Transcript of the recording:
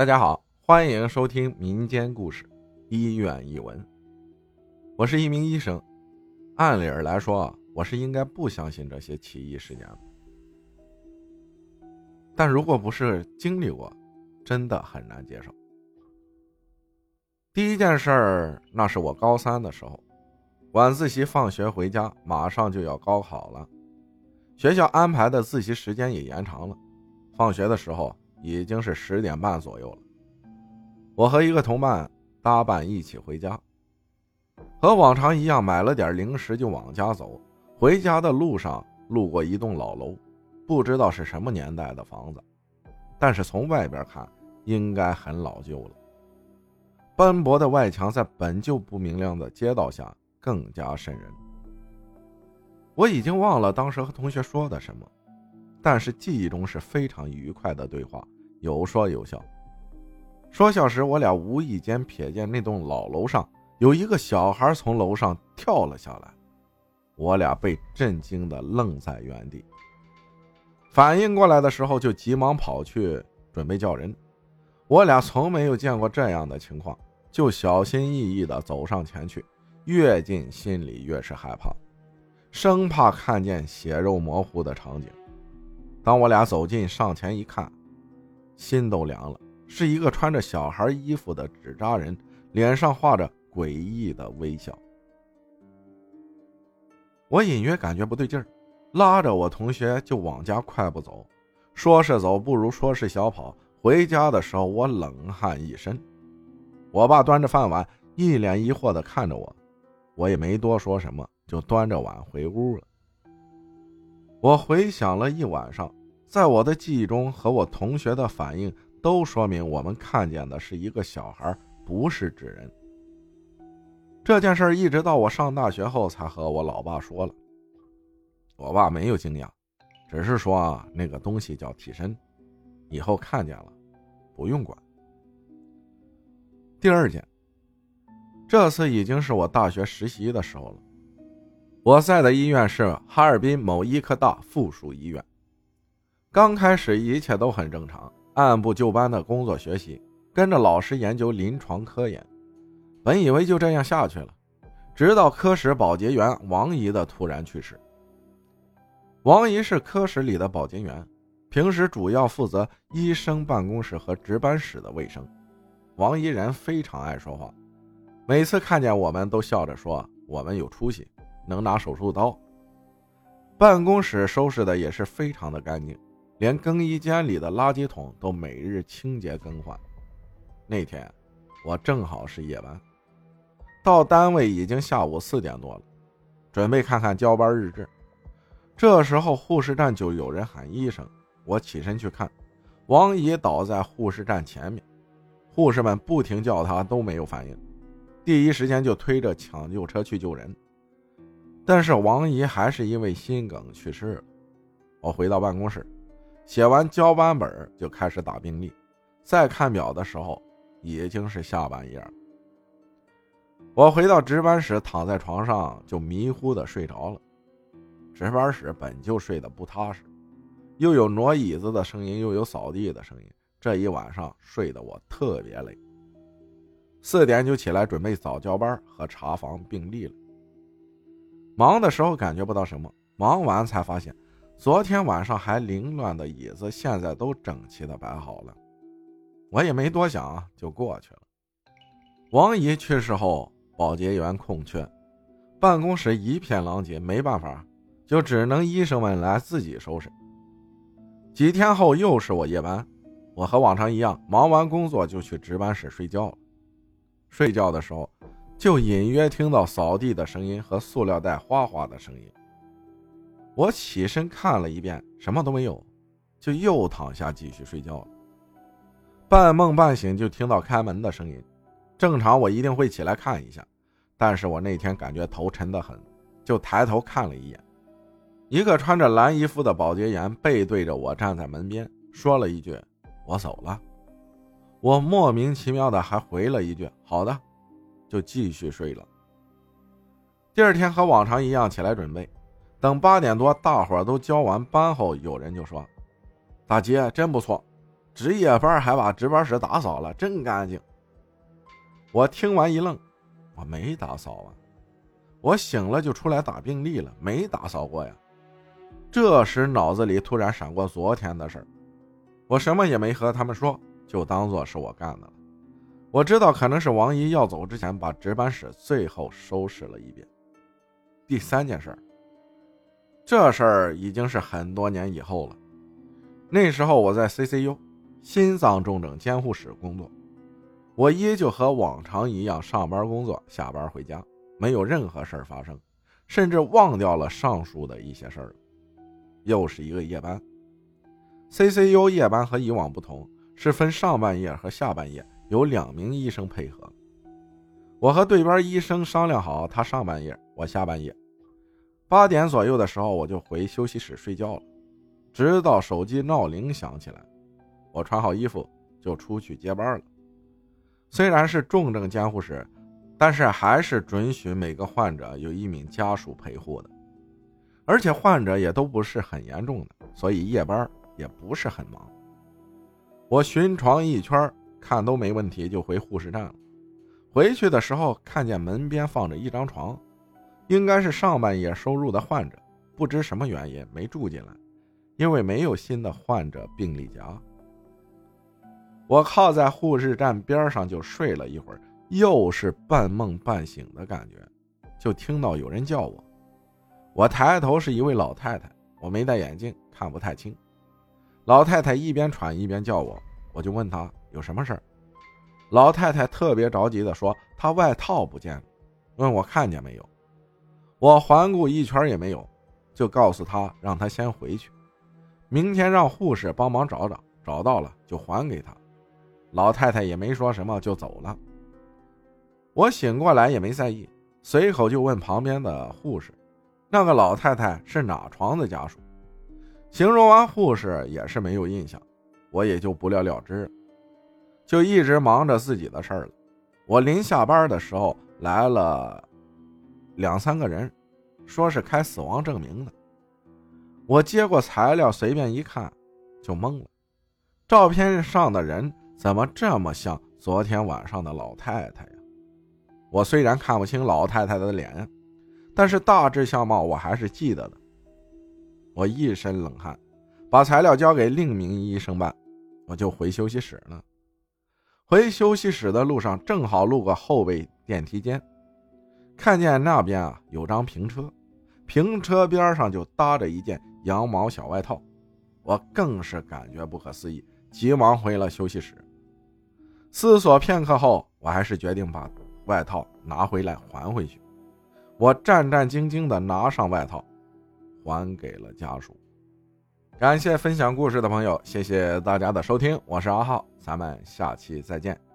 大家好，欢迎收听民间故事《医院一闻》。我是一名医生，按理来说，我是应该不相信这些奇异事件的。但如果不是经历过，真的很难接受。第一件事儿，那是我高三的时候，晚自习放学回家，马上就要高考了，学校安排的自习时间也延长了，放学的时候。已经是十点半左右了，我和一个同伴搭伴一起回家，和往常一样买了点零食就往家走。回家的路上路过一栋老楼，不知道是什么年代的房子，但是从外边看应该很老旧了。斑驳的外墙在本就不明亮的街道下更加瘆人。我已经忘了当时和同学说的什么。但是记忆中是非常愉快的对话，有说有笑。说笑时，我俩无意间瞥见那栋老楼上有一个小孩从楼上跳了下来，我俩被震惊的愣在原地。反应过来的时候，就急忙跑去准备叫人。我俩从没有见过这样的情况，就小心翼翼地走上前去，越近心里越是害怕，生怕看见血肉模糊的场景。当我俩走近，上前一看，心都凉了。是一个穿着小孩衣服的纸扎人，脸上画着诡异的微笑。我隐约感觉不对劲儿，拉着我同学就往家快步走。说是走，不如说是小跑。回家的时候，我冷汗一身。我爸端着饭碗，一脸疑惑地看着我，我也没多说什么，就端着碗回屋了。我回想了一晚上，在我的记忆中和我同学的反应都说明我们看见的是一个小孩，不是纸人。这件事一直到我上大学后才和我老爸说了，我爸没有惊讶，只是说啊那个东西叫替身，以后看见了不用管。第二件，这次已经是我大学实习的时候了。我在的医院是哈尔滨某医科大附属医院。刚开始一切都很正常，按部就班的工作学习，跟着老师研究临床科研。本以为就这样下去了，直到科室保洁员王姨的突然去世。王姨是科室里的保洁员，平时主要负责医生办公室和值班室的卫生。王姨人非常爱说话，每次看见我们都笑着说我们有出息。能拿手术刀，办公室收拾的也是非常的干净，连更衣间里的垃圾桶都每日清洁更换。那天我正好是夜班，到单位已经下午四点多了，准备看看交班日志。这时候护士站就有人喊医生，我起身去看，王姨倒在护士站前面，护士们不停叫她都没有反应，第一时间就推着抢救车去救人。但是王姨还是因为心梗去世了。我回到办公室，写完交班本就开始打病历。再看表的时候，已经是下半夜了。我回到值班室，躺在床上就迷糊的睡着了。值班室本就睡得不踏实，又有挪椅子的声音，又有扫地的声音，这一晚上睡得我特别累。四点就起来准备早交班和查房病历了。忙的时候感觉不到什么，忙完才发现，昨天晚上还凌乱的椅子现在都整齐的摆好了。我也没多想，就过去了。王姨去世后，保洁员空缺，办公室一片狼藉，没办法，就只能医生们来自己收拾。几天后又是我夜班，我和往常一样，忙完工作就去值班室睡觉了。睡觉的时候。就隐约听到扫地的声音和塑料袋哗哗的声音。我起身看了一遍，什么都没有，就又躺下继续睡觉了。半梦半醒就听到开门的声音，正常我一定会起来看一下，但是我那天感觉头沉得很，就抬头看了一眼，一个穿着蓝衣服的保洁员背对着我站在门边，说了一句：“我走了。”我莫名其妙的还回了一句：“好的。”就继续睡了。第二天和往常一样起来准备，等八点多大伙儿都交完班后，有人就说：“大姐真不错，值夜班还把值班室打扫了，真干净。我听完一愣，我没打扫啊，我醒了就出来打病历了，没打扫过呀。这时脑子里突然闪过昨天的事儿，我什么也没和他们说，就当做是我干的了。我知道可能是王姨要走之前把值班室最后收拾了一遍。第三件事，这事儿已经是很多年以后了。那时候我在 CCU 心脏重症监护室工作。我依旧和往常一样上班工作，下班回家，没有任何事儿发生，甚至忘掉了上述的一些事儿。又是一个夜班，CCU 夜班和以往不同，是分上半夜和下半夜，有两名医生配合。我和对班医生商量好，他上半夜，我下半夜。八点左右的时候，我就回休息室睡觉了，直到手机闹铃响起来，我穿好衣服就出去接班了。虽然是重症监护室，但是还是准许每个患者有一名家属陪护的，而且患者也都不是很严重的，所以夜班也不是很忙。我巡床一圈，看都没问题，就回护士站了。回去的时候，看见门边放着一张床，应该是上半夜收入的患者，不知什么原因没住进来，因为没有新的患者病历夹。我靠在护士站边上就睡了一会儿，又是半梦半醒的感觉，就听到有人叫我。我抬头是一位老太太，我没戴眼镜，看不太清。老太太一边喘一边叫我，我就问她有什么事儿。老太太特别着急的说她外套不见了，问我看见没有。我环顾一圈也没有，就告诉她让她先回去，明天让护士帮忙找找，找到了就还给她。老太太也没说什么，就走了。我醒过来也没在意，随口就问旁边的护士：“那个老太太是哪床的家属？”形容完，护士也是没有印象，我也就不了了之了，就一直忙着自己的事儿了。我临下班的时候来了两三个人，说是开死亡证明的。我接过材料，随便一看，就懵了。照片上的人。怎么这么像昨天晚上的老太太呀？我虽然看不清老太太的脸，但是大致相貌我还是记得的。我一身冷汗，把材料交给另一名医生办，我就回休息室了。回休息室的路上，正好路过后备电梯间，看见那边啊有张平车，平车边上就搭着一件羊毛小外套，我更是感觉不可思议，急忙回了休息室。思索片刻后，我还是决定把外套拿回来还回去。我战战兢兢地拿上外套，还给了家属。感谢分享故事的朋友，谢谢大家的收听，我是阿浩，咱们下期再见。